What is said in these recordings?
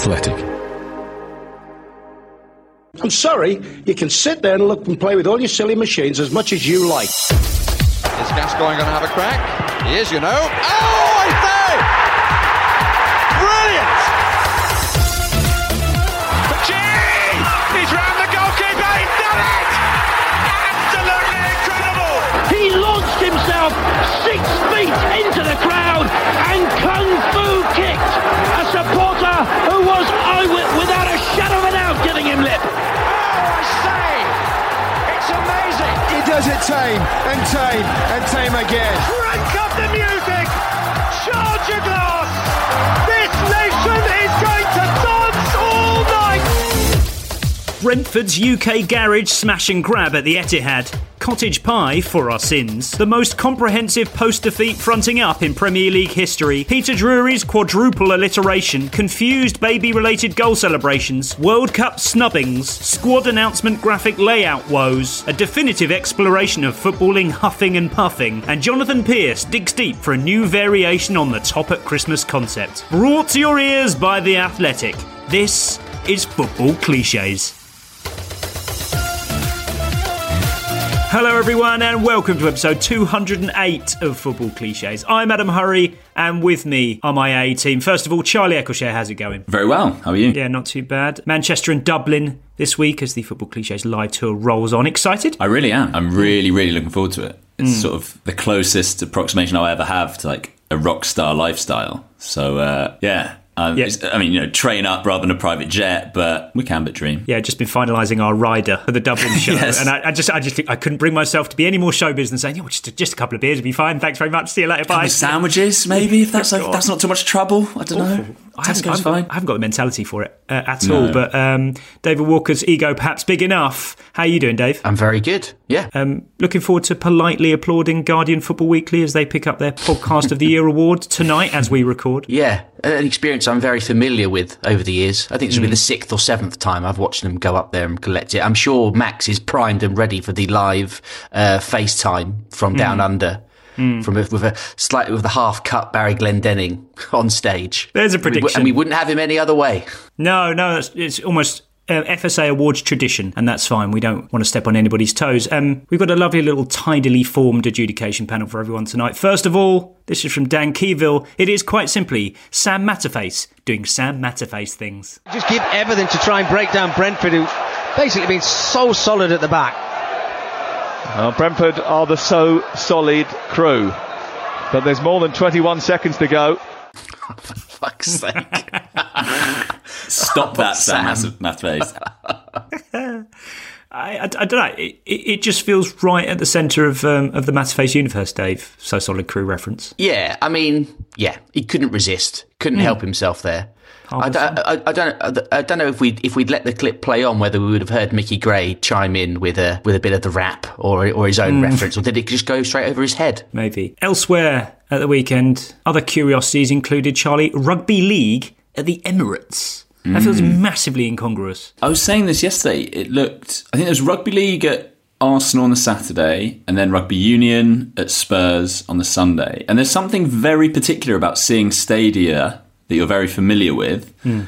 Athletic. I'm sorry, you can sit there and look and play with all your silly machines as much as you like. Is Gascoigne going to have a crack? He is, you know. Oh, I say! Does it tame and tame and tame again. Crank up the music! Charge your glass! Brentford's UK garage smash and grab at the Etihad. Cottage pie for our sins. The most comprehensive post defeat fronting up in Premier League history. Peter Drury's quadruple alliteration. Confused baby related goal celebrations. World Cup snubbings. Squad announcement graphic layout woes. A definitive exploration of footballing huffing and puffing. And Jonathan Pearce digs deep for a new variation on the top at Christmas concept. Brought to your ears by The Athletic. This is Football Cliches. Hello, everyone, and welcome to episode 208 of Football Cliches. I'm Adam Hurrey, and with me are my A team. First of all, Charlie Eccleshare, how's it going? Very well. How are you? Yeah, not too bad. Manchester and Dublin this week as the Football Cliches live tour rolls on. Excited? I really am. I'm really, really looking forward to it. It's sort of the closest approximation I'll ever have to like a rock star lifestyle. So uh, yeah. Um, Yeah. I mean, you know, train up rather than a private jet, but we can but dream. Yeah, just been finalising our rider for the Dublin show, Yes. and I, I just, I just, I couldn't bring myself to be any more showbiz than saying, "Yeah, well, just, just a couple of beers would be fine. Thanks very much. See you later. Bye." Sandwiches, maybe if that's like that's not too much trouble. I don't know. I haven't, I've- fine. I haven't got the mentality for it uh, at No. all. But um, David Walker's ego perhaps big enough. How are you doing, Dave? I'm very good. Yeah. Um, looking forward to politely applauding Guardian Football Weekly as they pick up their Podcast of the Year award tonight as we record. yeah. An experience I'm very familiar with over the years. I think this will Mm. be the sixth or seventh time I've watched them go up there and collect it. I'm sure Max is primed and ready for the live uh, FaceTime from down Mm. From a, with a slightly with a half cut Barry Glendenning on stage. There's a And we prediction. and we wouldn't have him any other way. No, no, it's, it's almost uh, FSA awards tradition, and that's fine. We don't want to step on anybody's toes. Um, we've got a lovely little tidily formed adjudication panel for everyone tonight. First of all, this is from Dan Keyville. It is quite simply Sam Matterface doing Sam Matterface things. Just give everything to try and break down Brentford, who basically been so solid at the back. Well, Brentford are the so solid crew. But there's more than 21 seconds to go. Fuck's sake. Stop that, Sam. Sam. Math face. I, I, I don't know. It, it, it just feels right at the centre of um, of the Matterface universe, Dave. So solid crew reference. Yeah, I mean, yeah, he couldn't resist, couldn't Hmm. help himself there. I, don't- I, I don't. I don't know if we if we'd let the clip play on, whether we would have heard Mickey Gray chime in with a with a bit of the rap or or his own Mm. reference, or did it just go straight over his head? Maybe. Elsewhere at the weekend, other curiosities included Charlie Rugby League at the Emirates. That feels Mm. massively incongruous. I was saying this yesterday. It looked. I think there was rugby league at Arsenal on the Saturday, and then rugby union at Spurs on the Sunday. And there's something very particular about seeing stadia that you're very familiar with, Hmm.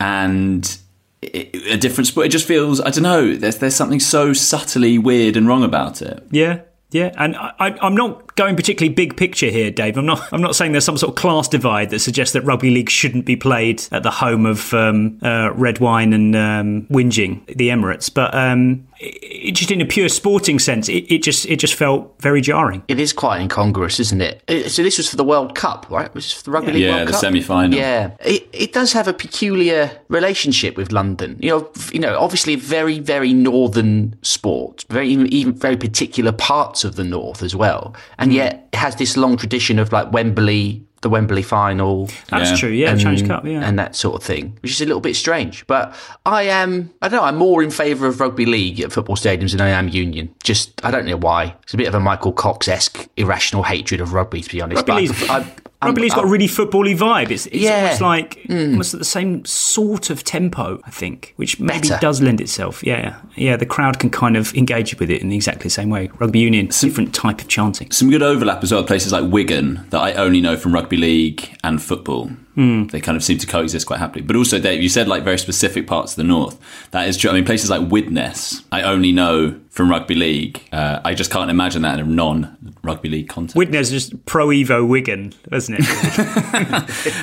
and a different sport. It just feels. I don't know. There's there's something so subtly weird and wrong about it. Yeah, yeah, and I, I, I'm not going particularly big picture here, Dave. I'm not. I'm not saying there's some sort of class divide that suggests that rugby league shouldn't be played at the home of um, uh, red wine and um, whinging, the Emirates. But um, it, it just in a pure sporting sense, it, it just it just felt very jarring. It is quite incongruous, isn't it? Uh, So this was for the World Cup, right? Was for the Rugby League Yeah, World the Cup? semi-final. Yeah, it, it does have a peculiar relationship with London. You know, you know, obviously a very, very northern sport, very even, even very particular parts of the north as well, and hmm. yet it has this long tradition of like Wembley the Wembley final. That's yeah. true, yeah, and, Challenge Cup, yeah. And that sort of thing, which is a little bit strange. But I am, I don't know, I'm more in favour of rugby league at football stadiums than I am union. Just, I don't know why. It's a bit of a Michael Cox esque irrational hatred of rugby, to be honest. Rugby but Rugby league's got a really footbally vibe. It's, it's yeah. almost like mm. almost at the same sort of tempo, I think, which maybe Better. does lend itself. Yeah, yeah. The crowd can kind of engage with it in exactly the same way. Rugby union, some, different type of chanting. Some good overlap as well. Places like Wigan that I only know from rugby league and football. Mm. They kind of seem to coexist quite happily. But also, Dave, you said like very specific parts of the north. That is true. I mean, places like Widnes, I only know from rugby league. Uh, I just can't imagine that in a non rugby league context. Widnes is just pro Evo Wigan, isn't it?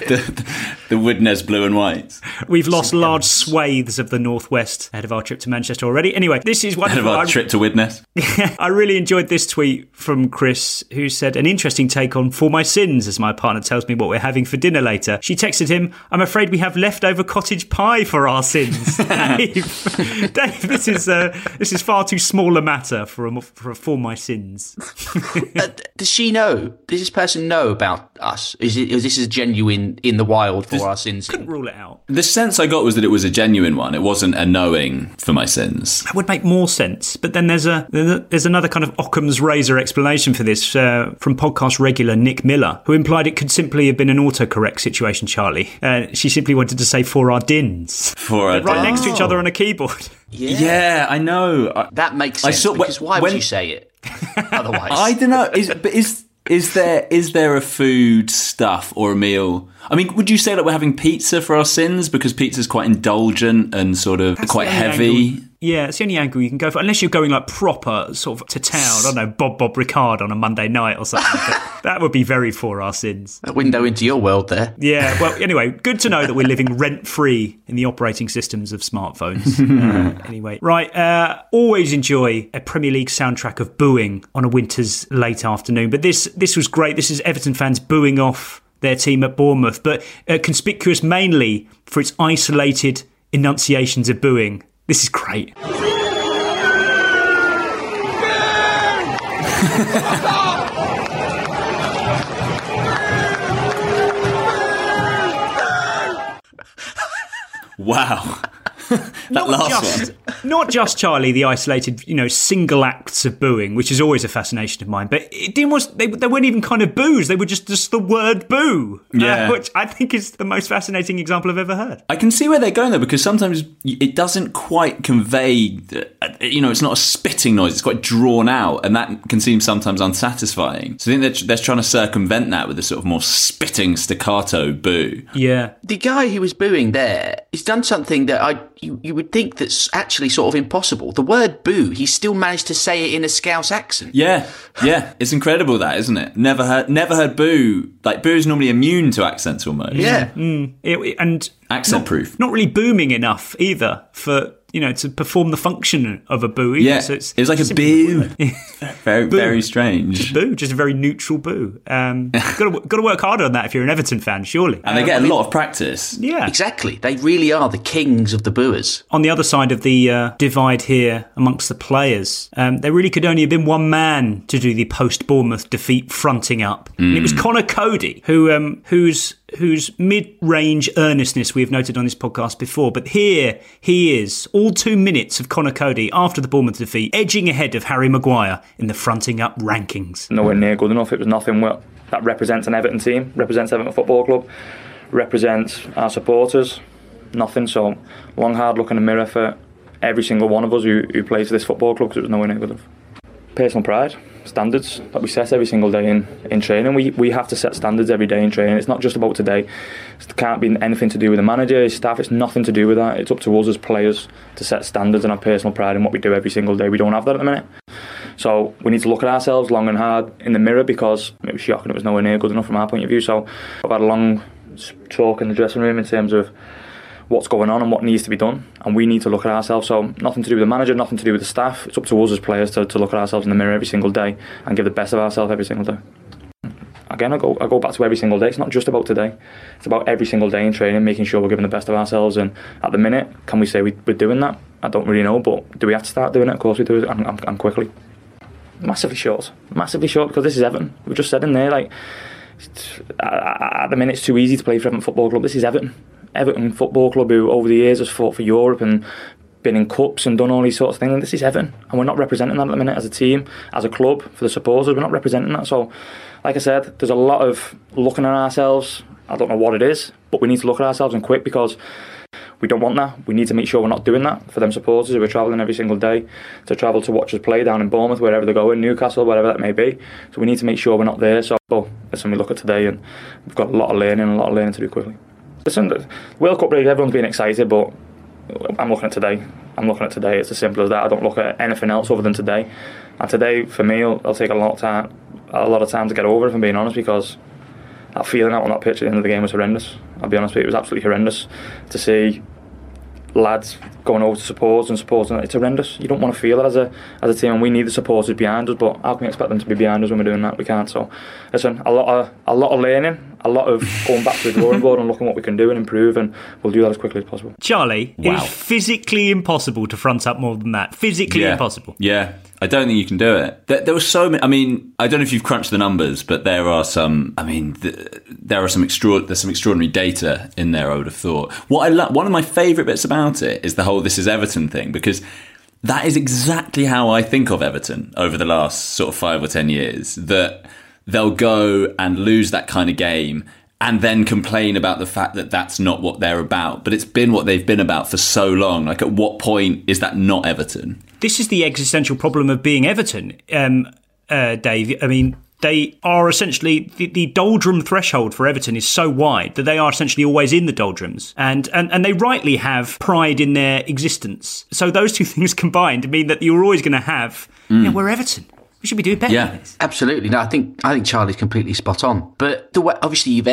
the, the, the Widnes blue and white. We've lost large swathes of the northwest ahead of our trip to Manchester already. Anyway, this is. Ahead of our trip to Widnes. I really enjoyed this tweet from Chris, who said, "An interesting take on for my sins." As my partner tells me what we're having for dinner later, she texted him, "I'm afraid we have leftover cottage pie for our sins." Dave, Dave, this is uh, this is far too small small a matter for a, for, a, for my sins. uh, does she know? Does this person know about us? Is, it, is this a genuine in the wild for our sins? Couldn't rule it out. The sense I got was that it was a genuine one. It wasn't a knowing for my sins. That would make more sense. But then there's a there's another kind of Occam's razor explanation for this uh, from podcast regular Nick Miller, who implied it could simply have been an autocorrect situation. Charlie, uh, she simply wanted to say for our dins. For our right next to each other on a keyboard. Yeah, yeah I know. That makes sense. I saw, because why when, would you say it otherwise? I don't know. Is, but is is there is there a food stuff or a meal? I mean, would you say that we're having pizza for our sins because pizza's quite indulgent and sort of That's quite heavy? Angle. Yeah, it's the only angle you can go for, unless you're going like proper sort of to town. I don't know, Bob Bob Ricard on a Monday night or something. that would be very for our sins. A window into your world there. Yeah. Well, anyway, good to know that we're living rent free in the operating systems of smartphones. uh, anyway, right. Uh, always enjoy a Premier League soundtrack of booing on a winter's late afternoon, but this this was great. This is Everton fans booing off their team at Bournemouth, but uh, conspicuous mainly for its isolated enunciations of booing this is great. wow. that not last just, one. Not just Charlie, the isolated, you know, single acts of booing, which is always a fascination of mine. But it didn't was they, they weren't even kind of boos; they were just just the word boo. Uh, yeah, uh, which I think is the most fascinating example I've ever heard. I can see where they're going though, because sometimes it doesn't quite convey. You know, it's not a spitting noise; it's quite drawn out, and that can seem sometimes unsatisfying. So I think they're, they're trying to circumvent that with a sort of more spitting staccato boo. Yeah, the guy who was booing there, he's done something that I you, you would think that's actually sort of impossible. The word boo, he still managed to say it in a Scouse accent. Yeah, yeah, it's incredible that, isn't it? Never heard, never heard boo. Like boo is normally immune to accents almost. Yeah, mm. it, and accent not, proof. Not really booming enough either for you know, to perform the function of a boo. Yeah, so it's, it was like a boo. very, boo. very strange. Just boo, just a very neutral boo. Um, got to got to work harder on that if you're an Everton fan, surely. And they get a lot of practice. Yeah, exactly. They really are the kings of the booers. On the other side of the uh, divide here amongst the players, um, there really could only have been one man to do the post Bournemouth defeat fronting up, mm. and it was Connor Cody, Coady, who um, whose whose mid-range earnestness we have noted on this podcast before, but here he is, all two minutes of Conor Coady after the Bournemouth defeat, edging ahead of Harry Maguire in the fronting up rankings. Nowhere near good enough. It was nothing well, that represents an Everton team, represents Everton Football Club, represents our supporters. Nothing. So long, hard look in the mirror for every single one of us who, who plays for this football club because it was nowhere near good enough. Personal pride standards that we set every single day in, in training. We, we have to set standards every day in training. It's not just about today. It can't be anything to do with the manager, his staff. It's nothing to do with that. It's up to us as players to set standards and have personal pride in what we do every single day. We don't have that at the minute. So we need to look at ourselves long and hard in the mirror because it was shocking. It was nowhere near good enough from our point of view. So I've had a long talk in the dressing room in terms of what's going on and what needs to be done. And we need to look at ourselves. So nothing to do with the manager, nothing to do with the staff. It's up to us as players to, to look at ourselves in the mirror every single day and give the best of ourselves every single day. Again, I go, I go back to every single day. It's not just about today. It's about every single day in training, making sure we're giving the best of ourselves. And at the minute, can we say we, are doing that? I don't really know, but do we have to start doing it? Of course we do, and, and, and quickly. Massively short, massively short because this is Everton. We just said in there like at the minute it's too easy to play for Everton Football Club. This is Everton. Everton Football Club, who over the years has fought for Europe and been in cups and done all these sorts of things. And this is Everton, and we're not representing that at the minute as a team, as a club, for the supporters. We're not representing that. So, like I said, there's a lot of looking at ourselves. I don't know what it is, but we need to look at ourselves and quick because we don't want that. We need to make sure we're not doing that for them supporters who are travelling every single day to travel to watch us play down in Bournemouth, wherever they're going, Newcastle, whatever that may be. So we need to make sure we're not there. So listen, we look at today and we've got a lot of learning, a lot of learning to do quickly. Listen, World Cup break, everyone's been excited, but I'm looking at today. I'm looking at today. It's as simple as that. I don't look at anything else other than today. And today, for me, it'll, it'll take a lot of time, a lot of time to get over. If I'm being honest, because that feeling out on that pitch at the end of the game was horrendous. I'll be honest with you, it was absolutely horrendous to see lads going over to supporters and supporting. It's horrendous. You don't want to feel it as a as a team, and we need the supporters behind us. But how can we expect them to be behind us when we're doing that? We can't. So, listen, a lot of a lot of learning, a lot of going back to the drawing board and looking what we can do and improve, and we'll do that as quickly as possible. Charlie, Wow. it's physically impossible to front up more than that. Physically yeah. impossible. Yeah, I don't think you can do it. There, there were so many. I mean, I don't know if you've crunched the numbers, but there are some. I mean, th- there are some extra. There's some extraordinary data in there. I would have thought. What I lo- one of my favourite bits about it is the whole "this is Everton" thing because that is exactly how I think of Everton over the last sort of five or ten years. That they'll go and lose that kind of game and then complain about the fact that that's not what they're about. But it's been what they've been about for so long. Like, at what point is that not Everton? This is the existential problem of being Everton, um, uh, Dave. I mean, they are essentially the, the doldrum threshold for Everton is so wide that they are essentially always in the doldrums, and and and they rightly have pride in their existence. So those two things combined mean that you're always going to have. Mm. Yeah, we're Everton. We should be doing better. than this. absolutely. No, I think I think Charlie's completely spot on. But the way, obviously, you've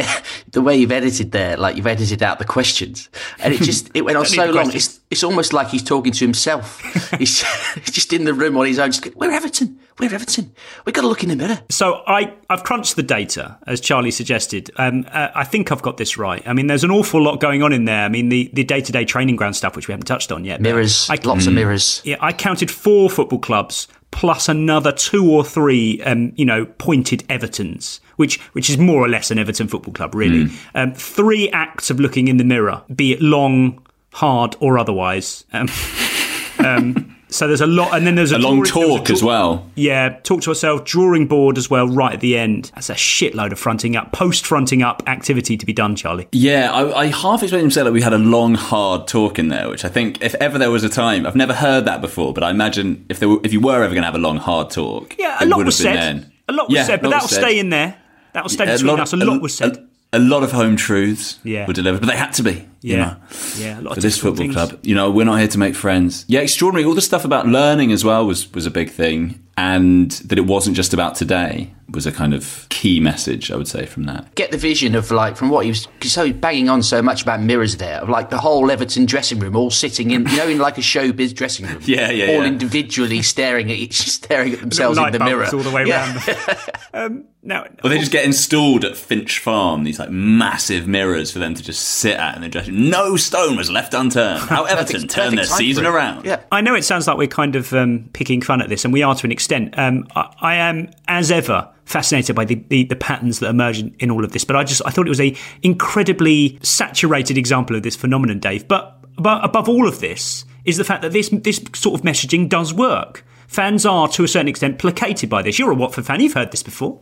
the way you've edited there, like you've edited out the questions, and it just it went on so long. It's it's almost like he's talking to himself. he's, he's just in the room on his own. Just, we're Everton. We're Everton. We've got to look in the mirror. So I, I've crunched the data, as Charlie suggested. Um, uh, I think I've got this right. I mean, there's an awful lot going on in there. I mean, the, the day-to-day training ground stuff, which we haven't touched on yet. Mirrors, I, lots of mirrors. Yeah, I counted four football clubs plus another two or three, um, you know, pointed Evertons, which which is more or less an Everton football club, really. Um, three acts of looking in the mirror, be it long, hard, or otherwise. Um, um, so there's a lot, and then there's a, A long drawing- was talk as well. yeah, talk to ourselves, drawing board as well, right at the end. That's a shitload of fronting up, post fronting up activity to be done, Charlie. Yeah, I, I half expected him to say that we had a long, hard talk in there, which I think if ever there was a time, I've never heard that before, but I imagine if there were, if you were ever going to have a long, hard talk, Yeah, a lot was said. then. A lot was Yeah, said, but that'll stay in there. That'll stay Yeah, between us. A lot was said. A, a lot of home truths Yeah. were delivered, but they had to be. You Yeah. know, Yeah, a lot for of this football things. club. You know, we're not here to make friends. Yeah, extraordinary. All the stuff about learning as well was was a big thing, and that it wasn't just about today was a kind of key message, I would say, from that. Get the vision of like from what he was so banging on so much about mirrors there of like the whole Everton dressing room all sitting in you know in like a showbiz dressing room Yeah, yeah, all yeah. individually staring at each staring at themselves in the mirror all the way Yeah. around. um, now, Or they just get installed at Finch Farm, these like massive mirrors for them to just sit at in the dressing room. No stone was left unturned. How Everton turned their perfect time season around. Yeah. I know it sounds like we're kind of um, picking fun at this, and we are to an extent. Um, I, I am, as ever, fascinated by the, the, the patterns that emerge in, in all of this. But I just I thought it was a incredibly saturated example of this phenomenon, Dave. But but above all of this is the fact that this this sort of messaging does work. Fans are, to a certain extent, placated by this. You're a Watford fan; you've heard this before.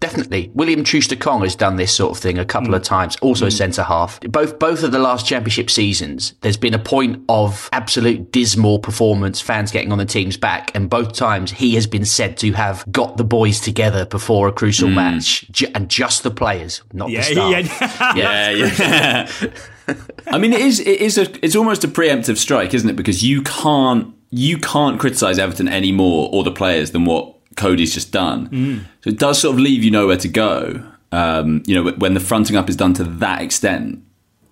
Definitely. William Troost-Ekong has done this sort of thing a couple of mm. times, also a centre half. Both both of the last championship seasons, there's been a point of absolute dismal performance, fans getting on the team's back, and both times he has been said to have got the boys together before a crucial mm. match, ju- and just the players, not Yeah, the staff. yeah. Yeah, yeah. I mean, it is. It is a. It's almost a preemptive strike, isn't it? Because you can't. You can't criticize Everton any more or the players than what Coady's just done. So it does sort of leave you nowhere to go. Um, you know, when the fronting up is done to that extent,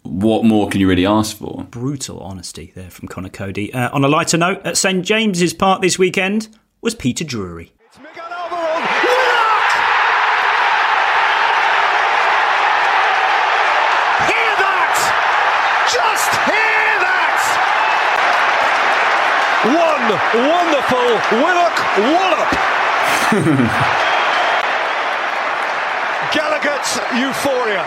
what more can you really ask for? Brutal honesty there from Conor Coady. Uh, on a lighter note, at St James's Park this weekend was Peter Drury. Hear that! Just hear that! One wonderful Willock wallop. Gallagher euphoria.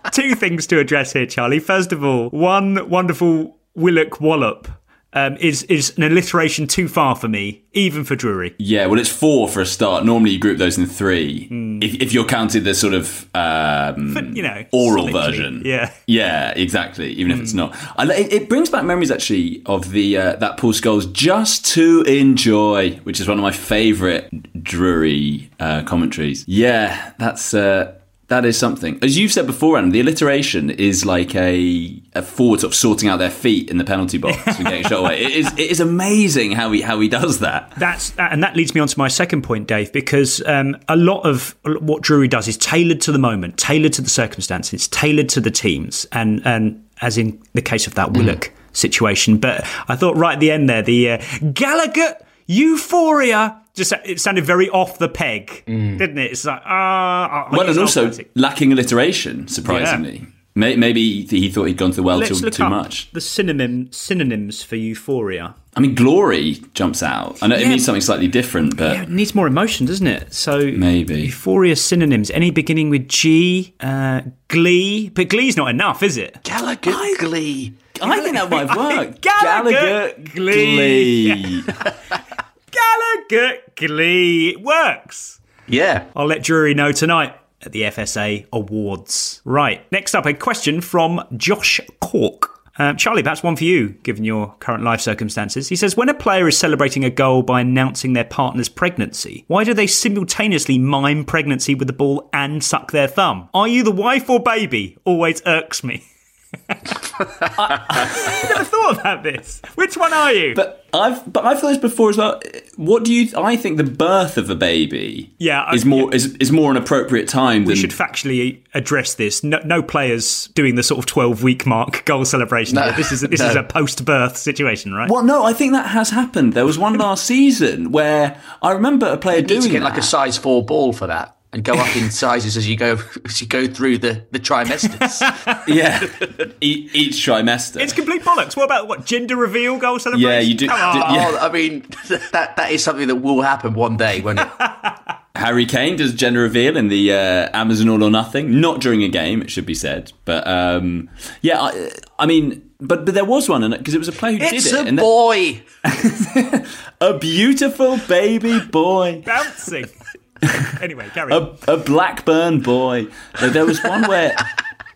Two things to address here, Charlie. First of all, one wonderful Willock Wallop um, is is an alliteration too far for me, even for Drury. Yeah, well, it's four for a start. Normally, you group those in three. If, if you're counted the sort of um, But, you know, oral version, yeah. yeah, exactly. Even if it's not, I, it, it brings back memories actually of the uh, that Paul Scholes just to enjoy, which is one of my favourite Drury uh, commentaries. Yeah, that's. Uh, that is something. As you've said before, Adam, the alliteration is like a, a forward sort of sorting out their feet in the penalty box and getting shot away. It is, it is amazing how he how he does that. That's and that leads me on to my second point, Dave, because um, a lot of what Drury does is tailored to the moment, tailored to the circumstances, tailored to the teams, and and as in the case of that Willock situation. But I thought right at the end there, the uh, Gallagher euphoria. Just it sounded very off the peg, didn't it? It's like ah, well, and also lacking alliteration, surprisingly. May- Maybe he thought he'd gone to the well Let's too, too much. the synonym synonyms for euphoria. I mean, glory jumps out. I know it Yeah. means something slightly different, but Yeah, it needs more emotion, doesn't it? So maybe. Euphoria synonyms. Any beginning with G? Uh, glee. But glee's not enough, is it? Gallagher Glee. I think that might have worked. Gallagher, Glee. Glee. Gallagher Glee. It works. Yeah. I'll let Drury know tonight at the FSA Awards. Right. Next up, a question from Josh Cork. Um, Charlie, perhaps one for you, given your current life circumstances. He says, when a player is celebrating a goal by announcing their partner's pregnancy, why do they simultaneously mime pregnancy with the ball and suck their thumb? Are you the wife or baby? Always irks me. I never thought about this. Which one are you? But I've but I've thought this before as well. What do you? I think the birth of a baby, Yeah, I- is more is, is more an appropriate time we than should factually address this. No, no players doing the sort of twelve week mark goal celebration. No. This is this is a post birth situation, right? Well, no, I think that has happened. There was one last season where I remember a player You need doing to get that. like a size four ball for that and go up in sizes as you go as you go through the, the trimesters. yeah, E- each trimester. It's complete bollocks. What about what gender reveal goal celebration? Yeah, you do- Come on. do- yeah. Oh, I mean, that that is something that will happen one day, won't it? Harry Kane does gender reveal in the uh, Amazon All or Nothing, not during a game, it should be said. But um, yeah, I, I mean, but but there was one because it was a player who It's did it. It's a and that- boy. a beautiful baby boy. Bouncing. anyway, carry a, on. a Blackburn boy. Like, there was one where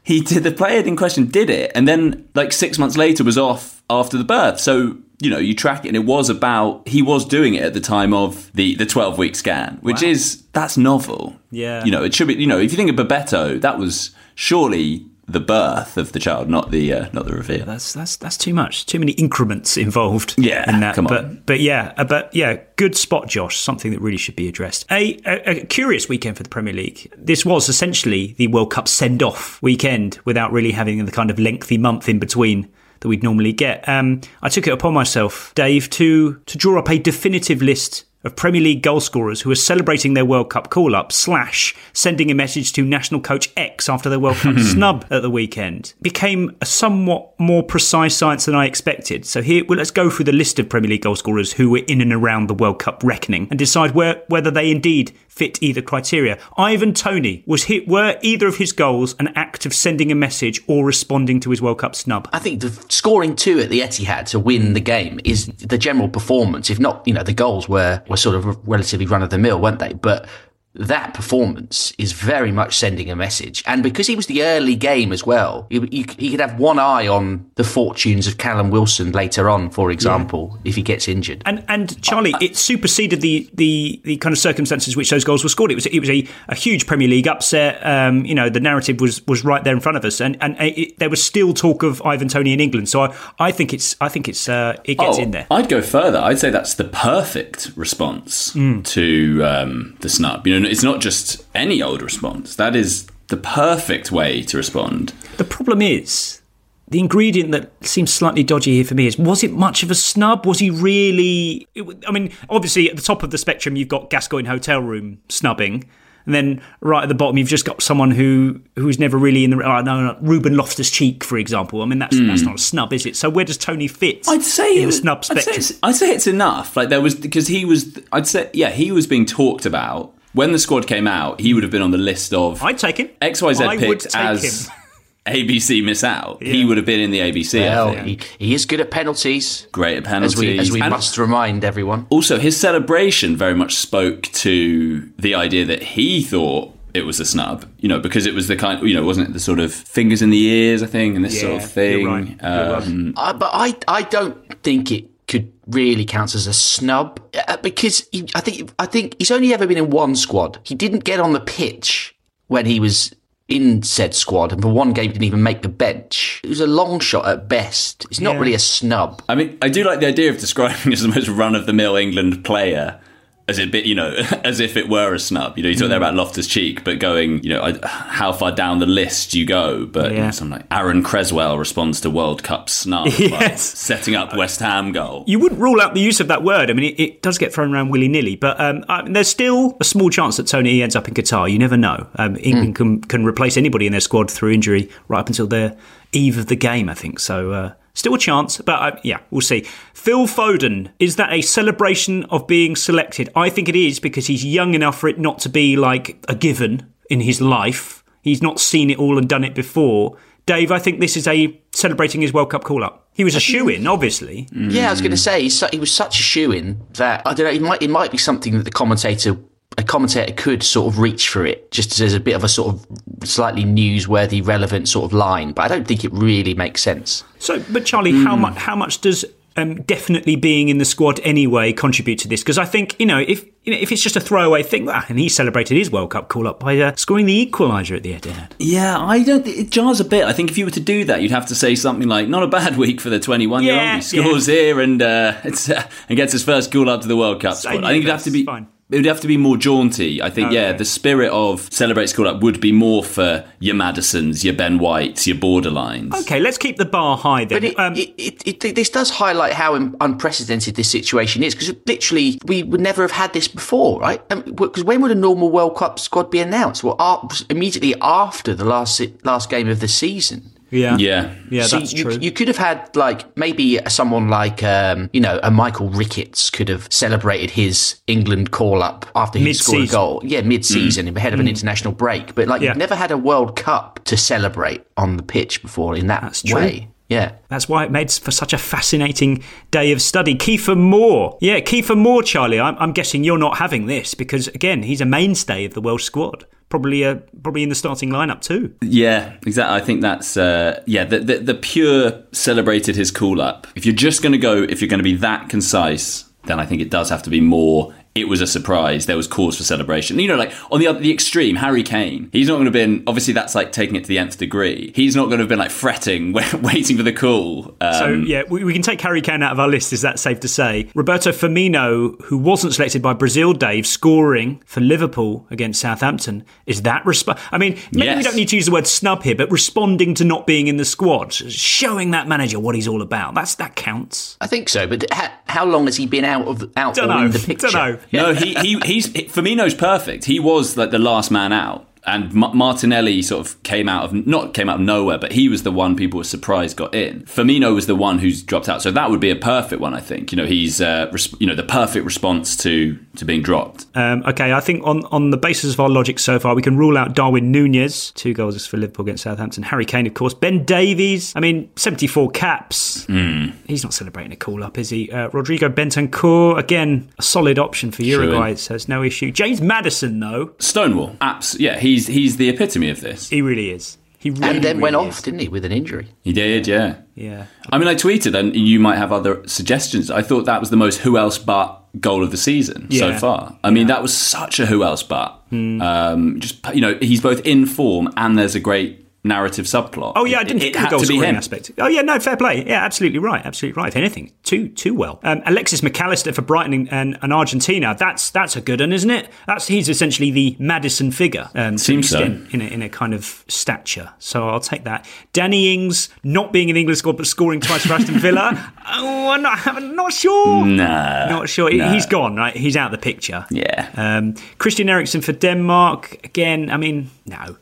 he did the player in question did it, and then like six months later was off after the birth. So you know you track it, and it was about he was doing it at the time of the the twelve week scan, which Wow. is that's novel. Yeah. you know it should be. You know if you think of Bebeto, that was surely the birth of the child, not the uh, not the reveal. That's that's that's too much. Too many increments involved. Yeah, in that. come on. But but yeah, uh, but yeah, good spot, Josh. Something that really should be addressed. A, a, a curious weekend for the Premier League. This was essentially the World Cup send off weekend without really having the kind of lengthy month in between that we'd normally get. Um, I took it upon myself, Dave, to to draw up a definitive list of Premier League goal scorers who are celebrating their World Cup call up slash sending a message to national coach X after their World Cup snub at the weekend became a somewhat more precise science than I expected. So here, well, let's go through the list of Premier League goal scorers who were in and around the World Cup reckoning and decide where, whether they indeed fit either criteria. Ivan Toney was hit. Were either of his goals an act of sending a message or responding to his World Cup snub? I think the scoring two at the Etihad to win the game is the general performance. If not, you know, the goals were were sort of relatively run of the mill, weren't they? But that performance is very much sending a message. And because he was the early game as well, he, he, he could have one eye on the fortunes of Callum Wilson later on, for example, if he gets injured. And and Charlie, it superseded the, the the kind of circumstances which those goals were scored. It was it was a, a huge Premier League upset. Um, you know, the narrative was was right there in front of us, and and it, there was still talk of Ivan Toney in England. So I, I think it's I think it's uh, it gets Oh, in there. I'd go further. I'd say that's the perfect response Mm. to um, the snub. You know, it's not just any old response. That is the perfect way to respond. The problem is the ingredient that seems slightly dodgy here for me is was it much of a snub? Was he really? I mean, obviously at the top of the spectrum you've got Gascoigne hotel room snubbing. And then right at the bottom, you've just got someone who who's never really in the. Oh, no, no, Ruben Loftus Cheek, for example. I mean, that's hmm. that's not a snub, is it? So where does Toney fit? I'd say in it was, the snub I'd say, spectrum. I'd say it's enough. Like there was because he was. I'd say yeah, he was being talked about when the squad came out, he would have been on the list of I'd take him. XYZ I would picked take as him. ABC miss out. He would have been in the ABC. I Well, think. he, he is good at penalties. Great at penalties. As we, as we must remind everyone. Also, his celebration very much spoke to the idea that he thought it was a snub, you know, because it was the kind, you know, wasn't it the sort of fingers in the ears, I think, and this sort of thing. you're right. Um, Uh, but I, I don't think it could really counts as a snub uh, because he, I think I think he's only ever been in one squad. He didn't get on the pitch when he was in said squad, and for one game he didn't even make the bench. It was a long shot at best. It's not Yeah. really a snub. I mean, I do like the idea of describing him as the most run of the mill England player. As it bit, you know, as if it were a snub. You know, you talk there Mm. about Loftus Cheek, but going, you know, I- how far down the list you go. But you know, Yeah. something like Aaron Cresswell responds to World Cup snub, by Yes. setting up West Ham goal. You wouldn't rule out the use of that word. I mean, it, it does get thrown around willy nilly, but um, I there's still a small chance that Toney ends up in Qatar. You never know. Um, England can, can replace anybody in their squad through injury right up until the eve of the game, I think. So, uh, still a chance, but uh, yeah, we'll see. Phil Foden, is that a celebration of being selected? I think it is because he's young enough for it not to be like a given in his life. He's not seen it all and done it before. Dave, I think this is a celebrating his World Cup call up. He was a shoe in, obviously. Yeah, I was going to say he was such a shoe in that I don't know. It might it might be something that the commentator a commentator could sort of reach for it just as a bit of a sort of slightly newsworthy, relevant sort of line. But I don't think it really makes sense. So, but Charlie, how much how much does um, definitely being in the squad anyway contribute to this? Because I think you know if you know, if it's just a throwaway thing, ah, and he celebrated his World Cup call up by uh, scoring the equaliser at the Etihad. Yeah, I don't. Think it jars a bit. I think if you were to do that, you'd have to say something like, "Not a bad week for the 21 year old. Yeah, He scores here and uh, it's, uh, and gets his first call up to the World Cup Same squad." I think it'd have to be. fine. It would have to be more jaunty. I think, yeah, the spirit of celebrate school up would be more for your Maddisons, your Ben Whites, your borderlines. Okay, let's keep the bar high then. But it, um, it, it, it, this does highlight how unprecedented this situation is because literally we would never have had this before, right? Um, because when would a normal World Cup squad be announced? Well, immediately after the last last game of the season. Yeah. Yeah. Yeah, So that's you, true. You could have had like maybe someone like um, you know a Michael Ricketts could have celebrated his England call up after he scored a goal. Yeah, mid season ahead of an Mm. international break. But like Yeah. you've never had a World Cup to celebrate on the pitch before in that true. way. Yeah. That's why it made for such a fascinating day of study. Kiefer Moore. Yeah, Kiefer Moore, Charlie. I'm, I'm guessing you're not having this because, again, he's a mainstay of the Welsh squad. Probably uh, probably in the starting lineup too. Yeah, exactly. I think that's uh, yeah. The, the the pure celebrated his call up. If you're just going to go, if you're going to be that concise, then I think it does have to be more. It was a surprise. There was cause for celebration. You know, like on the other, the extreme, Harry Kane. He's not going to have been. Obviously, that's like taking it to the nth degree. He's not going to have been like fretting, waiting for the call. Um, so yeah, we, we can take Harry Kane out of our list. Is that safe to say? Roberto Firmino, who wasn't selected by Brazil, Dave, scoring for Liverpool against Southampton, is that resp- I mean, maybe we don't need to use the word snub here, but responding to not being in the squad, showing that manager what he's all about. That's that counts. I think so, but how, how long has he been out of out or in the picture? dunno. No, he, he he's Firmino's perfect. He was like the last man out. And Ma- Martinelli sort of came out of not came out of nowhere, but he was the one people were surprised got in. Firmino was the one who's dropped out, so that would be a perfect one, I think. You know, he's uh, res- you know the perfect response to to being dropped. Um, okay, I think on, on the basis of our logic so far, we can rule out Darwin Nunez, two goals for Liverpool against Southampton. Harry Kane, of course. Ben Davies, I mean, 74 caps. Mm. He's not celebrating a call up, is he? Uh, Rodrigo Bentancur, again, a solid option for Uruguay, Sure. so it's no issue. James Maddison, though, Stonewall, abs- yeah, he's he's the epitome of this. he really is. He really, and then went really off, is. didn't he, with an injury? He did, yeah. Yeah. I mean, I tweeted, and you might have other suggestions. I thought that was the most who else but goal of the season so far. I mean, that was such a who else but. Hmm. Um, just you know, he's both in form and there's a great narrative subplot. Oh yeah, I didn't it, think it had the goal to be scoring him. aspect. Oh yeah, no, fair play. Yeah, absolutely right, absolutely right. If anything, too too well. Um, Alexis Mac Allister for Brighton and, and Argentina. That's that's a good one, isn't it? That's he's essentially the Maddison figure. Um, Seems so. in a, in a kind of stature. So I'll take that. Danny Ings not being in English squad but scoring twice for Aston Villa. oh, I'm not, I'm not sure. Nah, Not sure. He's gone, right? He's out of the picture. Yeah. Um, Christian Eriksen for Denmark. Again, I mean, no.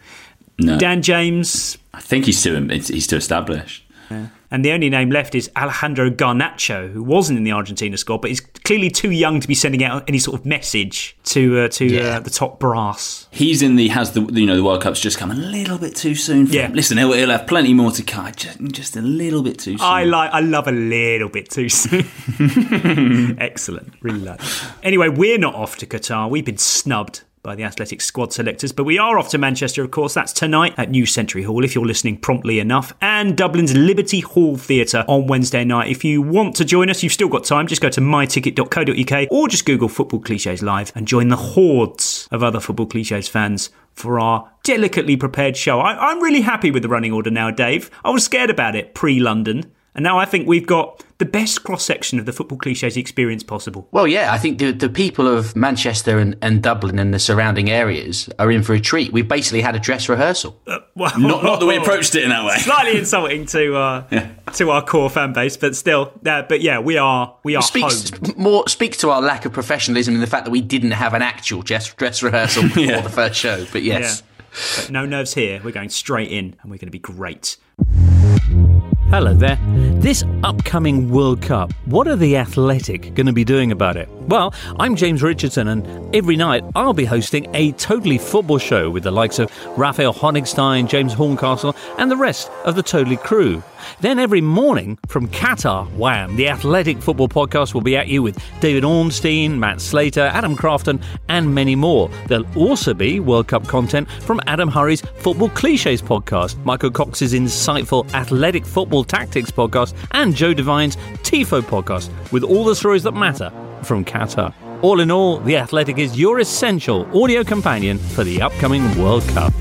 No. Dan James, I think he's too he's too established. And the only name left is Alejandro Garnacho, who wasn't in the Argentina squad, but is clearly too young to be sending out any sort of message to uh, to Yeah. uh, the top brass. He's in the has the you know the World Cup's just come a little bit too soon. For Yeah. him. Listen, he'll, he'll have plenty more to cut. Just, just a little bit too soon. I like. I love a little bit too soon. Excellent, really it. Anyway, we're not off to Qatar. We've been snubbed by the athletic squad selectors, but we are off to Manchester, of course. That's tonight at New Century Hall, if you're listening promptly enough, and Dublin's Liberty Hall Theatre on Wednesday night. If you want to join us, you've still got time. Just go to myticket.co.uk or just Google Football Cliches Live and join the hordes of other Football Cliches fans for our delicately prepared show. I, I'm really happy with the running order now, Dave. I was scared about it pre London, and now I think we've got the best cross section of the football cliches experience possible. Well, yeah, I think the, the people of Manchester and, and Dublin and the surrounding areas are in for a treat. We've basically had a dress rehearsal. Well, Not, not that we approached it in that way. Slightly insulting to uh, to our core fan base, but still, uh, but yeah, we are we are speaks home. more speaks to our lack of professionalism in the fact that we didn't have an actual dress, dress rehearsal before Yeah. the first show. But yes, Yeah. But no nerves here. We're going straight in, and we're going to be great. Hello there. This upcoming World Cup, what are the Athletic going to be doing about it? Well, I'm James Richardson, and every night I'll be hosting a totally football show with the likes of Raphael Honigstein, James Horncastle, and the rest of the Totally crew. Then every morning from Qatar, wham, the Athletic Football Podcast will be at you with David Ornstein, Matt Slater, Adam Crafton, and many more. There'll also be World Cup content from Adam Hurrey's Football Cliches podcast, Michael Cox's insightful Athletic Football Tactics podcast, and Joe Devine's TIFO podcast, with all the stories that matter from Qatar. All in all, The Athletic is your essential audio companion for the upcoming World Cup.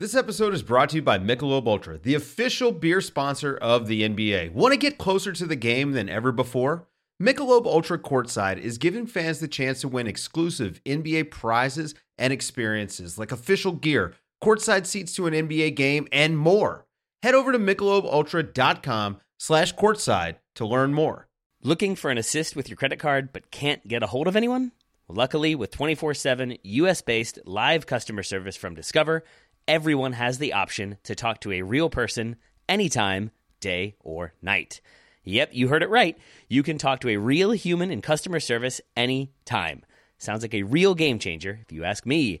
This episode is brought to you by Michelob Ultra, the official beer sponsor of the NBA. Want to get closer to the game than ever before? Michelob Ultra Courtside is giving fans the chance to win exclusive NBA prizes and experiences like official gear, courtside seats to an NBA game, and more. Head over to michelobultra.com slash courtside to learn more. Looking for an assist with your credit card but can't get a hold of anyone? Luckily, with 24 7 US based live customer service from Discover, everyone has the option to talk to a real person anytime, day or night. Yep, you heard it right. You can talk to a real human in customer service anytime. Sounds like a real game changer, if you ask me.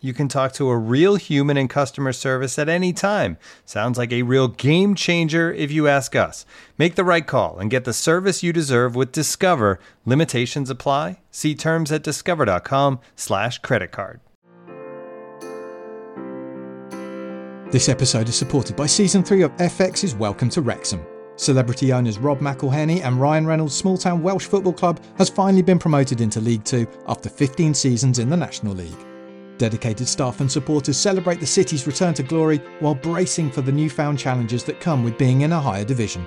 You can talk to a real human in customer service at any time. Sounds like a real game changer if you ask us. Make the right call and get the service you deserve with Discover. Limitations apply. See terms at discover.com/slash credit card. This episode is supported by Season 3 of FX's Welcome to Wrexham. Celebrity owners Rob McElhenney and Ryan Reynolds' small town Welsh football club has finally been promoted into League Two after 15 seasons in the National League. Dedicated staff and supporters celebrate the city's return to glory while bracing for the newfound challenges that come with being in a higher division.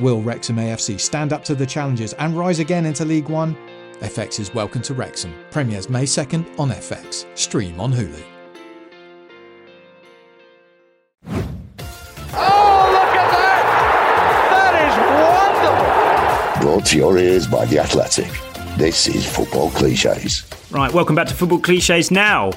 Will Wrexham AFC stand up to the challenges and rise again into League One? FX's Welcome to Wrexham premieres May 2nd on FX. Stream on Hulu. Oh, look at that! That is wonderful! Brought to your ears by The Athletic. This is Football Cliches. Right, welcome back to Football Cliches now.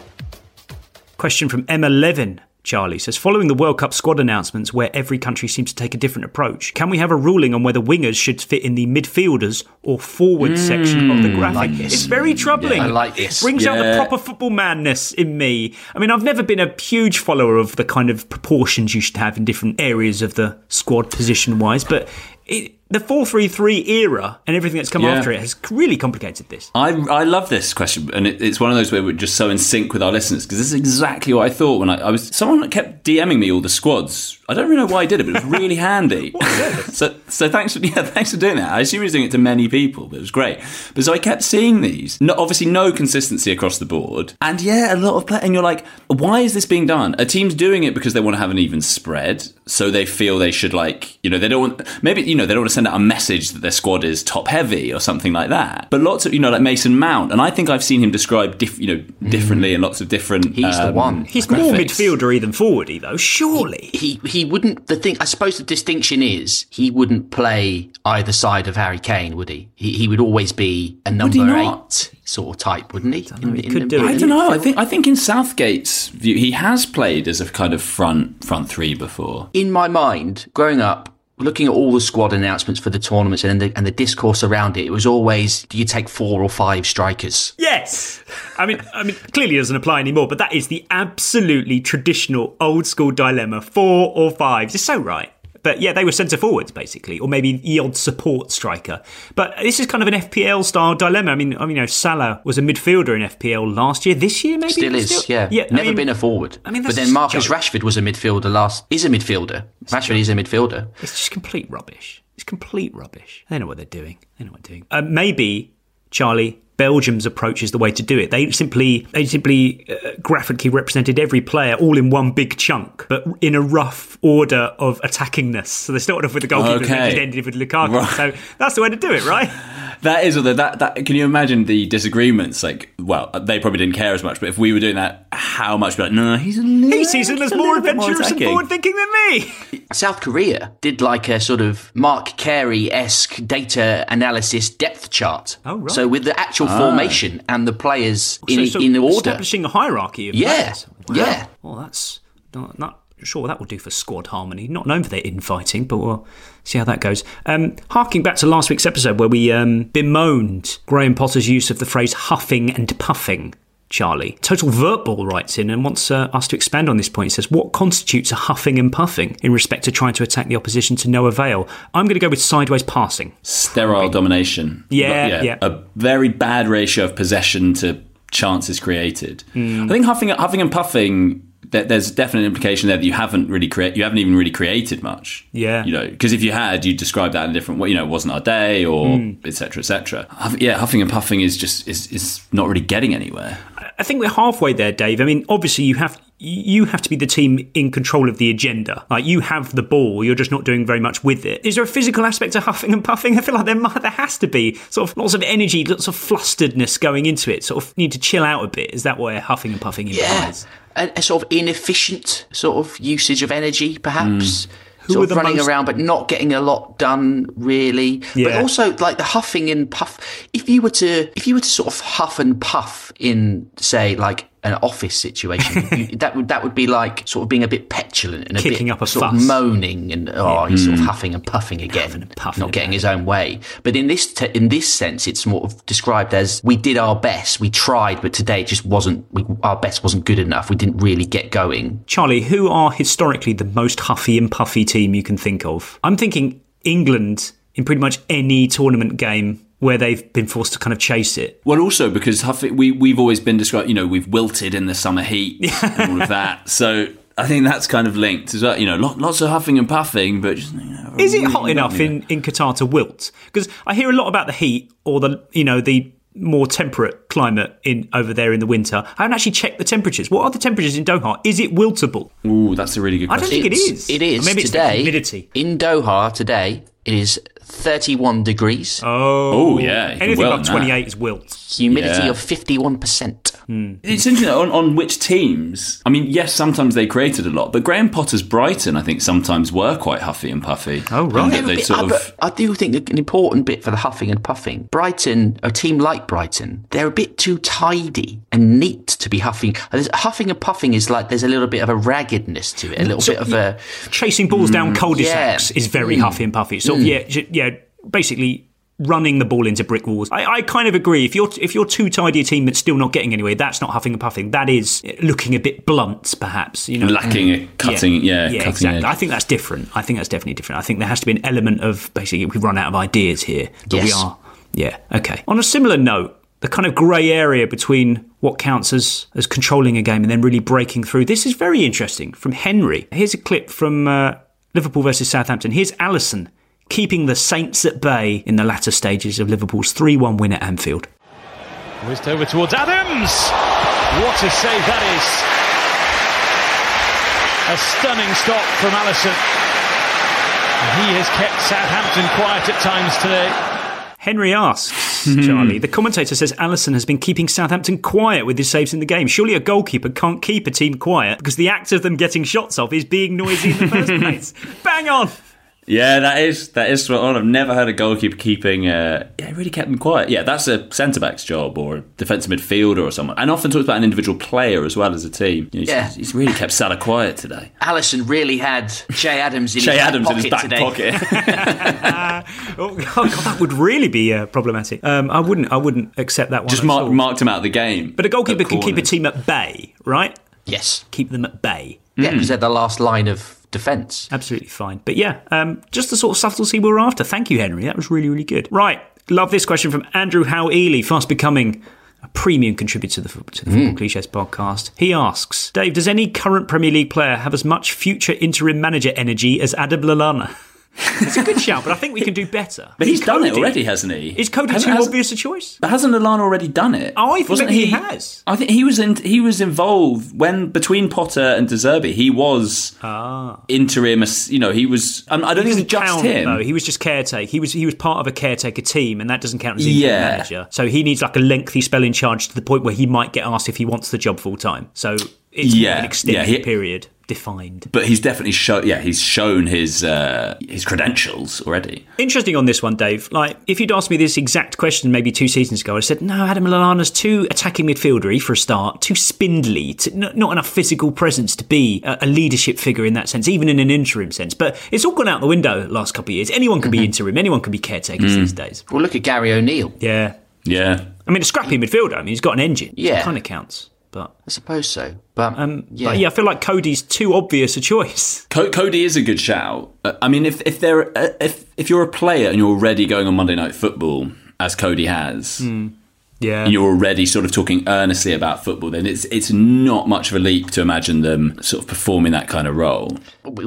Question from Emma Levin. Charlie says, following the World Cup squad announcements where every country seems to take a different approach, can we have a ruling on whether wingers should fit in the midfielders or forward section of the Mm, graphic? like this. it's very troubling. Yeah, I like this. Brings out the proper football madness in me. I mean, I've never been a huge follower of the kind of proportions you should have in different areas of the squad position wise, but it, the 4-3-3 era and everything that's come Yeah. after it has really complicated this. I, I love this question, and it, it's one of those where we're just so in sync with our listeners because this is exactly what I thought when I, I was. Someone kept DMing me all the squads. I don't really know why I did it, but it was really handy. so, so thanks for yeah, thanks for doing that. I assume he was doing it to many people, but it was great. But so I kept seeing these. No, obviously, no consistency across the board, and yeah, a lot of play. And you're like, why is this being done? A team's doing it because they want to have an even spread, so they feel they should like, you know, they don't want maybe you know they don't want to send out a message that their squad is top heavy or something like that. But lots of you know like Mason Mount, and I think I've seen him described diff, you know differently in lots of different. He's the um, one. He's more midfieldery than forwardy, though. Surely. He he wouldn't. The thing, I suppose, the distinction is he wouldn't play either side of Harry Kane, would he? He, he would always be a number eight sort of type, wouldn't he? I In- in could the- do it. I don't know. I think I think in Southgate's view, he has played as a kind of front front three before. in my mind, growing up, looking at all the squad announcements for the tournaments and the, and the discourse around it, it was always, do you take four or five strikers? Yes. I mean, I mean, clearly doesn't apply anymore, but that is the absolutely traditional old school dilemma: four or five. It's so right. But yeah, they were centre forwards basically, or maybe the odd support striker. But this is kind of an FPL style dilemma. I mean, I mean, you know, Salah was a midfielder in FPL last year. This year, maybe Still is, yeah. yeah. I Never mean, been a forward. I mean, but then Marcus joke. Rashford was a midfielder last. Is a midfielder. Rashford is a midfielder. It's just complete rubbish. It's complete rubbish. They know what they're doing. They know what they're doing. Uh, maybe, Charlie, Belgium's approach is the way to do it. They simply, they simply uh, graphically represented every player all in one big chunk, but in a rough order of attackingness. So they started off with the goalkeeper and Okay. just ended with Lukaku. Right. So that's the way to do it, right? That is, although that, that can you imagine the disagreements? Like, well, they probably didn't care as much, but if we were doing that, how much? Be like, no, he's a little, He sees them as more little bit more adventurous and forward thinking than me. South Korea did like a sort of Mark Carey esque data analysis depth chart. Oh, right. So with the actual Ah. formation and the players in, So- so in order. Establishing a hierarchy of Yeah, players. yeah. Well, that's not, not sure that will do for squad harmony. Not known for their infighting, but we'll see how that goes. Um, harking back to last week's episode where we um, bemoaned Graham Potter's use of the phrase huffing and puffing. Charlie. Total Vertball writes in and wants uh, us to expand on this point. He says, What constitutes a huffing and puffing in respect to trying to attack the opposition to no avail? I'm going to go with sideways passing. sterile domination. Yeah, But yeah. A very bad ratio of possession to chances created. Mm. I think huffing, huffing and puffing. There- There's definite implication there that you haven't really create, you haven't even really created much. Yeah. you know, because if you had, you'd describe that in a different way. You know, it wasn't our day, or Mm. etc. etc. Huff- Yeah, huffing and puffing is just is is not really getting anywhere. I think we're halfway there, Dave. I mean, obviously you have you have to be the team in control of the agenda. Like you have the ball, you're just not doing very much with it. Is there a physical aspect to huffing and puffing? I feel like there might, there has to be sort of lots of energy, lots of flusteredness going into it. Sort of need to chill out a bit. Is that where huffing and puffing implies? A, a sort of inefficient sort of usage of energy, perhaps. Hmm. Who sort of running most- around but not getting a lot done really. But also like the huffing and puff. If you were to if you were to sort of huff and puff in say like an office situation. You, that would that would be like sort of being a bit petulant and a Kicking bit up a sort fuss. of moaning and oh he's sort of mm. huffing and puffing again puffing not getting his own way. But in this te- in this sense it's more of described as we did our best we tried but today it just wasn't we, our best wasn't good enough. We didn't really get going. Charlie, who are historically the most huffy and puffy team you can think of? I'm thinking England in pretty much any tournament game where they've been forced to kind of chase it. Well, also because huffing, we we've always been described. You know, we've wilted in the summer heat and all of that. So I think that's kind of linked as well. You know, lot, lots of huffing and puffing, but just, you know, Is it really hot enough in, in Qatar to wilt? Because I hear a lot about the heat or the you know the more temperate climate in over there in the winter. I haven't actually checked the temperatures. What are the temperatures in Doha? Is it wiltable? Ooh, that's a really good I don't think it It's- is. It is Maybe it's the today. humidity. In Doha today, it is 31 degrees. Oh, Oh, yeah, Anything wilt above in that. 28 is wilt. Humidity Yeah. of 51%. Mm. It's interesting on, on which teams. I mean, yes, sometimes they created a lot, but Graham Potter's Brighton, I think, sometimes were quite huffy and puffy. Oh, right. They, they but- sort of. but I do think an important bit for the huffing and puffing. Brighton, a team like Brighton, they're a bit too tidy and neat to be huffing. There's- Huffing and puffing is like there's a little bit of a raggedness to it, a little So bit of a. Chasing balls down mm, cul-de-sacs yeah. is very Mm. huffy and puffy. Sort of mm. yeah, yeah, basically running the ball into brick walls. I, I kind of agree. If you're if you're too tidy a team that's still not getting anywhere, that's not huffing and puffing. That is looking a bit blunt, perhaps. You know, Lacking a cutting- yeah, yeah, cutting exactly. edge. I think that's different. I think that's definitely different. I think there has to be an element of basically we've run out of ideas here, but we Yes. are. Yeah. Okay. On a similar note. The kind of grey area between what counts as, as controlling a game and then really breaking through. This is very interesting from Henry. Here's a clip from uh, Liverpool versus Southampton. Here's Alisson keeping the Saints at bay in the latter stages of Liverpool's 3 1 win at Anfield. Whizzed over towards Adams. What a save that is. A stunning stop from Alisson. He has kept Southampton quiet at times today. Henry asks, hmm. Charlie, the commentator says Alisson has been keeping Southampton quiet with his saves in the game. Surely a goalkeeper can't keep a team quiet because the act of them getting shots off is being noisy in the first place. Bang on! Yeah, that is that is spot on. I've never heard a goalkeeper keeping. Uh, yeah, he really kept them quiet. Yeah, that's a centre back's job or a defensive midfielder or someone. And often talks about an individual player as well as a team. You know, he's, Yeah. he's really kept Salah quiet today. Alisson really had Che Adams in Che his back Adams in his pocket back today. pocket. Oh, God, that would really be uh, problematic. Um, I wouldn't. I wouldn't accept that one. Just mark, marked him out of the game. But a goalkeeper At can keep a team at bay, right? Yes. Keep them at bay. Yeah, because they're the last line of defence. Absolutely fine. But yeah, um, just the sort of subtlety we were after. Thank you, Henry. That was really, really good. Right. Love this question from Andrew Howe Ely, fast becoming a premium contributor to the, to the Football Cliches podcast. He asks Dave, does any current Premier League player have as much future interim manager energy as Adam Lallana? it's a good shout, but I think we can do better. But he's done it already, hasn't he? Is Coady Hasn't- too obvious a choice? But hasn't Lallana already done it? Oh, I think maybe he has. I think he was in, he was involved when between Potter and De Zerbi. He was Ah. interim. You know, he was. I don't He think it was just count, him. though. He was just caretaker. He was he was part of a caretaker team, and that doesn't count as interim Yeah. manager. So he needs like a lengthy spell in charge to the point where he might get asked if he wants the job full time. So it's Yeah, an extended yeah, he- period defined. But he's definitely shown. Yeah, he's shown his uh, his credentials already. Interesting on this one, Dave. Like, if you'd asked me this exact question maybe two seasons ago, I'd have said, no, Adam Lallana's too attacking midfieldery for a start, too spindly, to, n- not enough physical presence to be a, a leadership figure in that sense, even in an interim sense. But it's all gone out the window the last couple of years. Anyone can be interim, anyone can be caretakers Mhm. these days. Well, look at Gary O'Neill. Yeah. Yeah. I mean, a scrappy midfielder. I mean, he's got an engine. Yeah. It kind of counts. But I suppose so. But, um, yeah. but yeah, I feel like Coady's too obvious a choice. Co- Coady is a good shout. Uh, I mean, if if there uh, if if you're a player and you're already going on Monday Night Football as Coady has, Yeah. and you're already sort of talking earnestly about football, then it's it's not much of a leap to imagine them sort of performing that kind of role.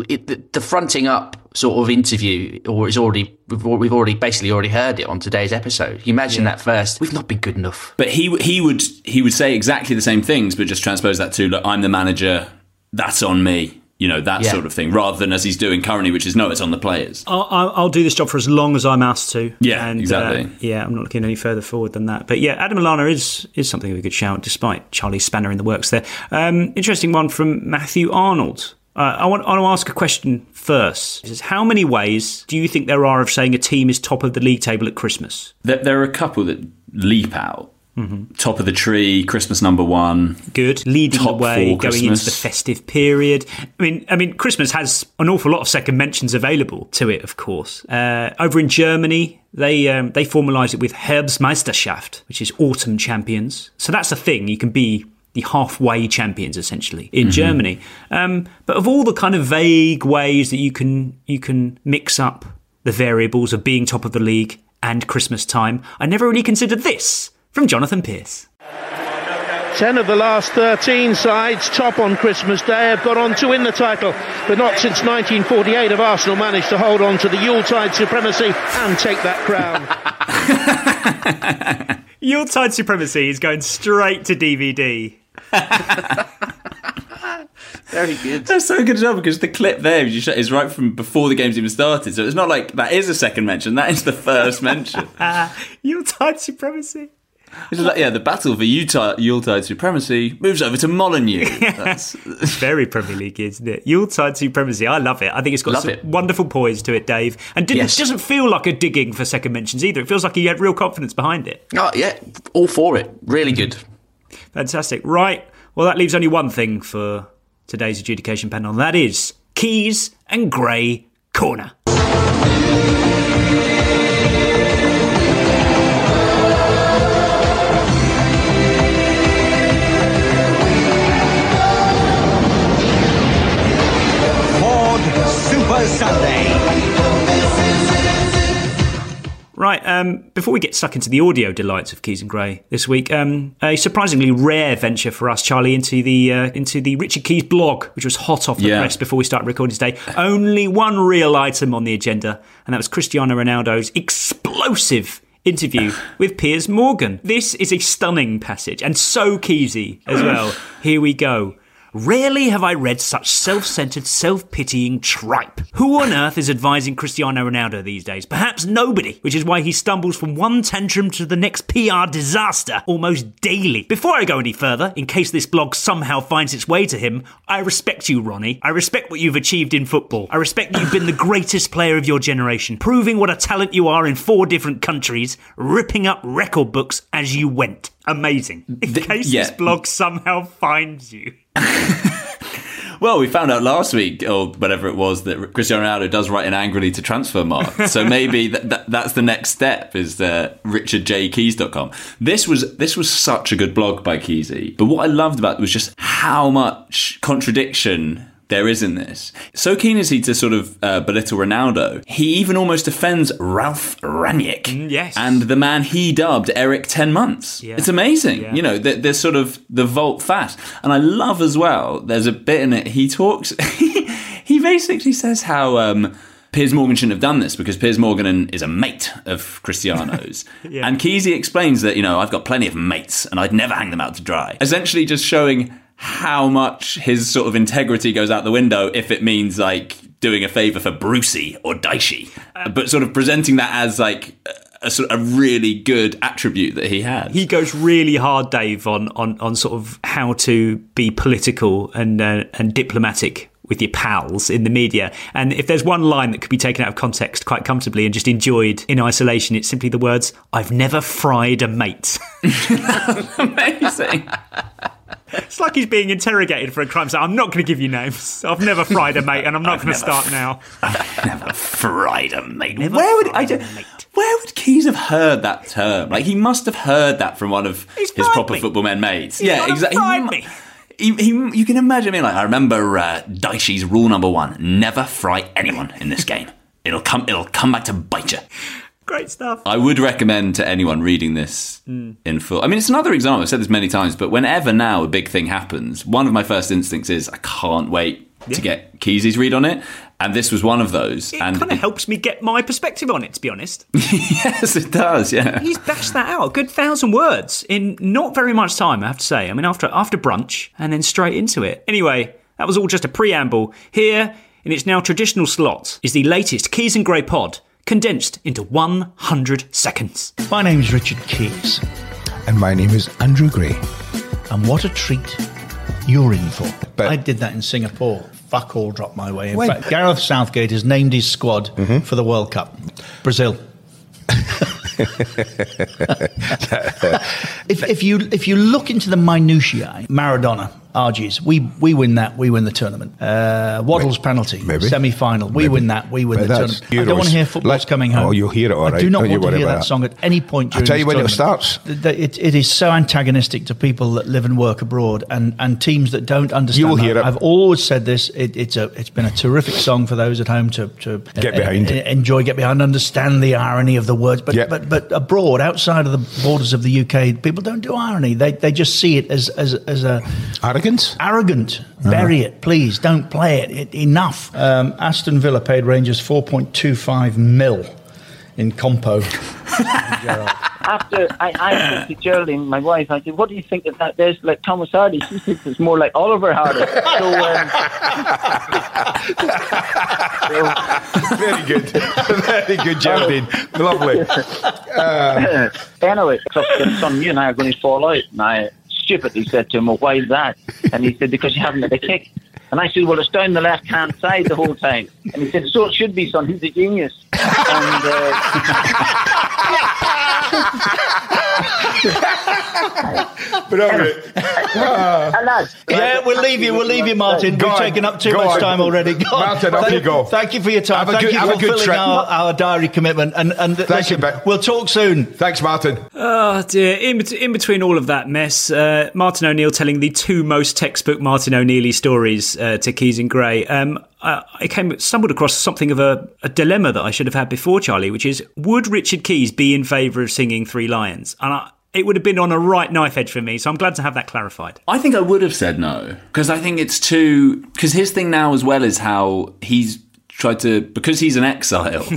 it, the, the fronting up sort of interview, or is already we've, we've already basically already heard it on today's episode. You imagine that first. We've not been good enough. But he he would he would say exactly the same things, but just transpose that to look, I'm the manager, that's on me. You know that Yeah. sort of thing, rather than as he's doing currently, which is no, it's on the players. I'll, I'll, do this job for as long as I'm asked to. Yeah, and, exactly. uh, yeah, I'm not looking any further forward than that. But yeah, Adam Lallana is is something of a good shout, despite Charlie Spanner in the works there. Um, interesting one from Matthew Arnold. Uh, I, want, I want to ask a question first. Says, How many ways do you think there are of saying a team is top of the league table at Christmas? There, there are a couple that leap out. Mhm. Top of the tree, Christmas number one. Good, leading Top the way, going into the festive period. I mean, I mean, Christmas has an awful lot of second mentions available to it. Of course, uh, over in Germany, they um, they formalise it with Herbstmeisterschaft, which is autumn champions. So that's a thing. You can be the halfway champions essentially in Mhm. Germany. Um, but of all the kind of vague ways that you can you can mix up the variables of being top of the league and Christmas time, I never really considered this from Jonathan Pearce. 10 of the last 13 sides, top on Christmas Day, have gone on to win the title. But not since 1948 have Arsenal managed to hold on to the Yuletide supremacy and take that crown. Yuletide Supremacy is going straight to DVD. Very good. That's so good job because the clip there you sh- is right from before the game's even started. So it's not like that is a second mention. That is the first mention. Yuletide Supremacy. It's like, yeah, the battle for Utah, Yuletide supremacy moves over to Molineux. That's Very Premier League, isn't it? Yuletide Supremacy. I love it. I think it's got Love some it. wonderful poise to it, Dave. And Yes. it doesn't feel like a digging for second mentions either. It feels like he had real confidence behind it. Oh, yeah, all for it. Really good. Fantastic. Right. Well, that leaves only one thing for today's adjudication panel, and that is Keys and Gray Corner. Sunday. Right, um, before we get stuck into the audio delights of Keys and Gray this week, um, a surprisingly rare venture for us, Charlie, into the uh, into the Richard Keys blog, which was hot off the Yeah. press before we started recording today. Only one real item on the agenda, and that was Cristiano Ronaldo's explosive interview with Piers Morgan. This is a stunning passage and so Keysy as well. Here we go. Rarely have I read such self centered, self pitying tripe. Who on earth is advising Cristiano Ronaldo these days? Perhaps nobody, which is why he stumbles from one tantrum to the next PR disaster almost daily. Before I go any further, in case this blog somehow finds its way to him, I respect you, Ronnie. I respect what you've achieved in football. I respect that you've been the greatest player of your generation, proving what a talent you are in four different countries, ripping up record books as you went. Amazing. In case yeah. this blog somehow finds you. Well, we found out last week, or whatever it was, that Cristiano Ronaldo does write in angrily to Transfermarkt. So maybe that, that, that's the next step is uh, richardjkeys.com. This was this was such a good blog by Keysy. But what I loved about it was just how much contradiction there is in this. So keen is he to sort of uh, belittle Ronaldo, he even almost defends Ralf Rangnick. yes. And the man he dubbed Eric 10 months. Yeah. It's amazing. Yeah. You know, th- there's sort of the volte-face. And I love as well, there's a bit in it, he talks, he basically says how. Um, Piers Morgan shouldn't have done this because Piers Morgan is a mate of Cristiano's. Yeah. And Keysy explains that, you know, I've got plenty of mates and I'd never hang them out to dry. Essentially just showing how much his sort of integrity goes out the window if it means like doing a favour for Brucey or Daishi. but sort of presenting that as like a, a sort of a really good attribute that he has. He goes really hard, Dave, on on, on sort of how to be political and uh, and diplomatic with your pals in the media. And if there's one line that could be taken out of context quite comfortably and just enjoyed in isolation, it's simply the words, "I've never fried a mate." Amazing. It's like he's being interrogated for a crime. So I'm not going to give you names. I've never fried a mate, and I'm not going to start now. I've never fried a mate. where would I? do- Where would Keys have heard that term? Like he must have heard that from one of his proper football men mates. He's yeah, exactly. me. He, he, you can imagine me like I remember uh, Daishi's rule number one: never fry anyone in this game. It'll come. It'll come back to bite you. Great stuff. I would recommend to anyone reading this Mm. in full. I mean, it's another example. I've said this many times, but whenever now a big thing happens, one of my first instincts is I can't wait to get Keysy's read on it, and this was one of those. It and kind of helps me get my perspective on it, to be honest. yes, it does. Yeah. He's bashed that out. A good thousand words in not very much time, I have to say. I mean, after after brunch and then straight into it. Anyway, that was all just a preamble. Here, in its now traditional slot, is the latest Keys and Gray pod, condensed into 100 seconds. My name is Richard Keys. And my name is Andrew Gray. And what a treat you're in for. I did that in Singapore. Fuck all dropped my way. In When? fact, Gareth Southgate has named his squad mm-hmm. for the World Cup. Brazil. if, if you if you look into the minutiae, Maradona, Argies, we we win that, we win the tournament. Uh, Waddle's penalty, semi final, we Maybe. win that, we win But the tournament. I don't want to hear football's Let- coming home. Oh, you'll hear it all I right. do not Don't want to hear that that. song at any point I'll tell you when it starts. It, it is so antagonistic to people that live and work abroad and, and teams that don't understand. You will that. hear it. I've always said this. It, it's a it's been a terrific song for those at home to, to Get behind. uh, enjoy, get behind, understand the irony of the words. But but but abroad, outside of the borders of the UK, people don't do irony. They they just see it as as, as a arrogance. Arrogant. Uh-huh. Bury it, please. Don't play it. it enough. Um, Aston Villa paid Rangers four point two five mil in compo. After I I asked to Geraldine, my wife, I said, "What do you think of that?" There's like Thomas Hardy. She thinks it's more like Oliver Hardy. So, um, Very good. Very good, Geraldine. Lovely. Uh, anyway, so son, you and I are going to fall out. And I stupidly said to him, "Well, why is that?" And he said, "Because you haven't had a kick." And I said, "Well, it's down the left hand side the whole time." And he said, "So it should be, son. He's a genius." And uh, Brilliant. yeah, we'll leave you. We'll leave you, Martin. Go We've on. taken up too Go much on. time already. Go on. Martin, off thank, you go. Thank you for your time. Have a thank good- you have for a good fulfilling our, our diary commitment. And, and Thank you, listen, Ben. we'll talk soon. Thanks, Martin. Oh dear! In, in between all of that mess, uh, Martin O'Neill telling the two most textbook Martin O'Neilly stories uh, to Keys and Gray. Um, I, I came stumbled across something of a, a dilemma that I should have had before, Charlie, which is: would Richard Keys be in favour of singing Three Lions? And I, it would have been on a right knife edge for me. So I'm glad to have that clarified. I think I would have said no because I think it's too. Because his thing now as well is how he's tried to because he's an exile.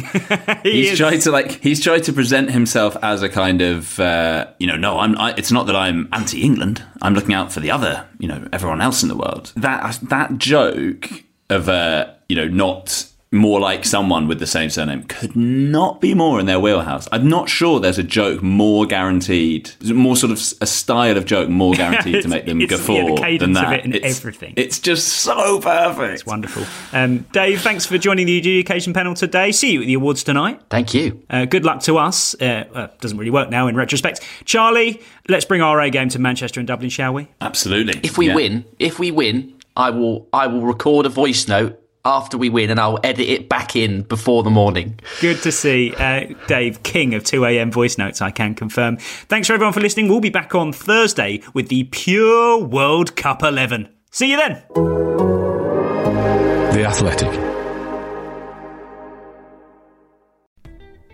He he's is. tried to like he's tried to present himself as a kind of uh, you know no I'm I, it's not that I'm anti England. I'm looking out for the other you know everyone else in the world. That that joke of uh, you know not more like someone with the same surname could not be more in their wheelhouse. I'm not sure there's a joke more guaranteed, more sort of a style of joke more guaranteed to make them It's- guffaw yeah, the cadence than of that. it and it's, everything. It's just so perfect. It's wonderful. Um, Dave, thanks for joining the adjudication panel today. See you at the awards tonight. Thank you. Uh, good luck to us. Uh, uh, doesn't really work now in retrospect. Charlie, let's bring our A game to Manchester and Dublin, shall we? Absolutely. If we Yeah. win, if we win, I will I will record a voice note after we win and I'll edit it back in before the morning. Good to see uh, Dave, king of 2am voice notes, I can confirm. Thanks for everyone for listening. We'll be back on Thursday with the Pure World Cup 11. See you then. The Athletic.